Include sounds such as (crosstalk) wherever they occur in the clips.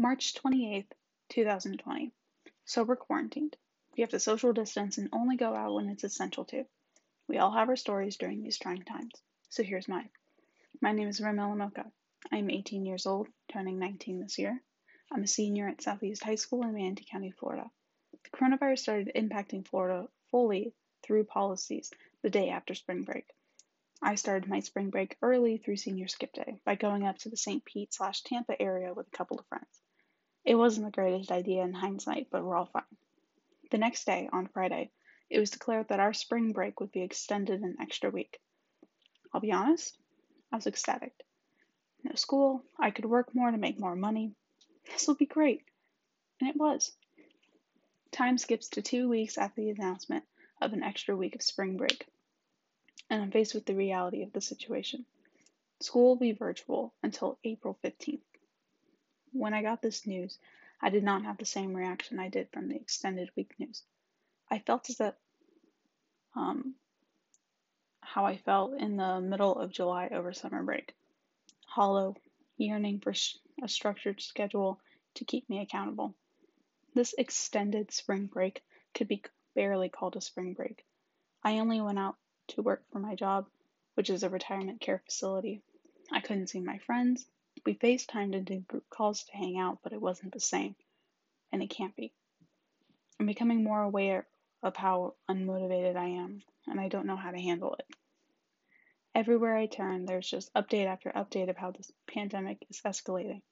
March 28th, 2020. So we're quarantined. We have to social distance and only go out when it's essential to. We all have our stories during these trying times. So here's mine. My name is Ramel Lamoka. I am 18 years old, turning 19 this year. I'm a senior at Southeast High School in Manatee County, Florida. The coronavirus started impacting Florida fully through policies the day after spring break. I started my spring break early through senior skip day by going up to the St. Pete slash Tampa area with a couple of friends. It wasn't the greatest idea in hindsight, but we're all fine. The next day, on Friday, it was declared that our spring break would be extended an extra week. I'll be honest, I was ecstatic. No school, I could work more to make more money. This will be great. And it was. Time skips to two weeks after the announcement of an extra week of spring break and I'm faced with the reality of the situation. School will be virtual until April 15th. When I got this news, I did not have the same reaction I did from the extended week news. I felt as if um, how I felt in the middle of July over summer break hollow, yearning for a structured schedule to keep me accountable. This extended spring break could be barely called a spring break. I only went out to work for my job, which is a retirement care facility. I couldn't see my friends. We FaceTimed and did group calls to hang out, but it wasn't the same. And it can't be. I'm becoming more aware of how unmotivated I am, and I don't know how to handle it. Everywhere I turn, there's just update after update of how this pandemic is escalating.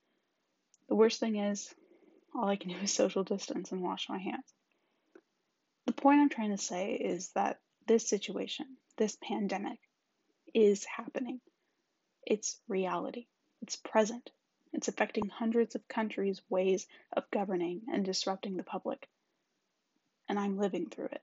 The worst thing is, all I can (laughs) do is social distance and wash my hands. The point I'm trying to say is that this situation, this pandemic is happening. It's reality. It's present. It's affecting hundreds of countries' ways of governing and disrupting the public. And I'm living through it.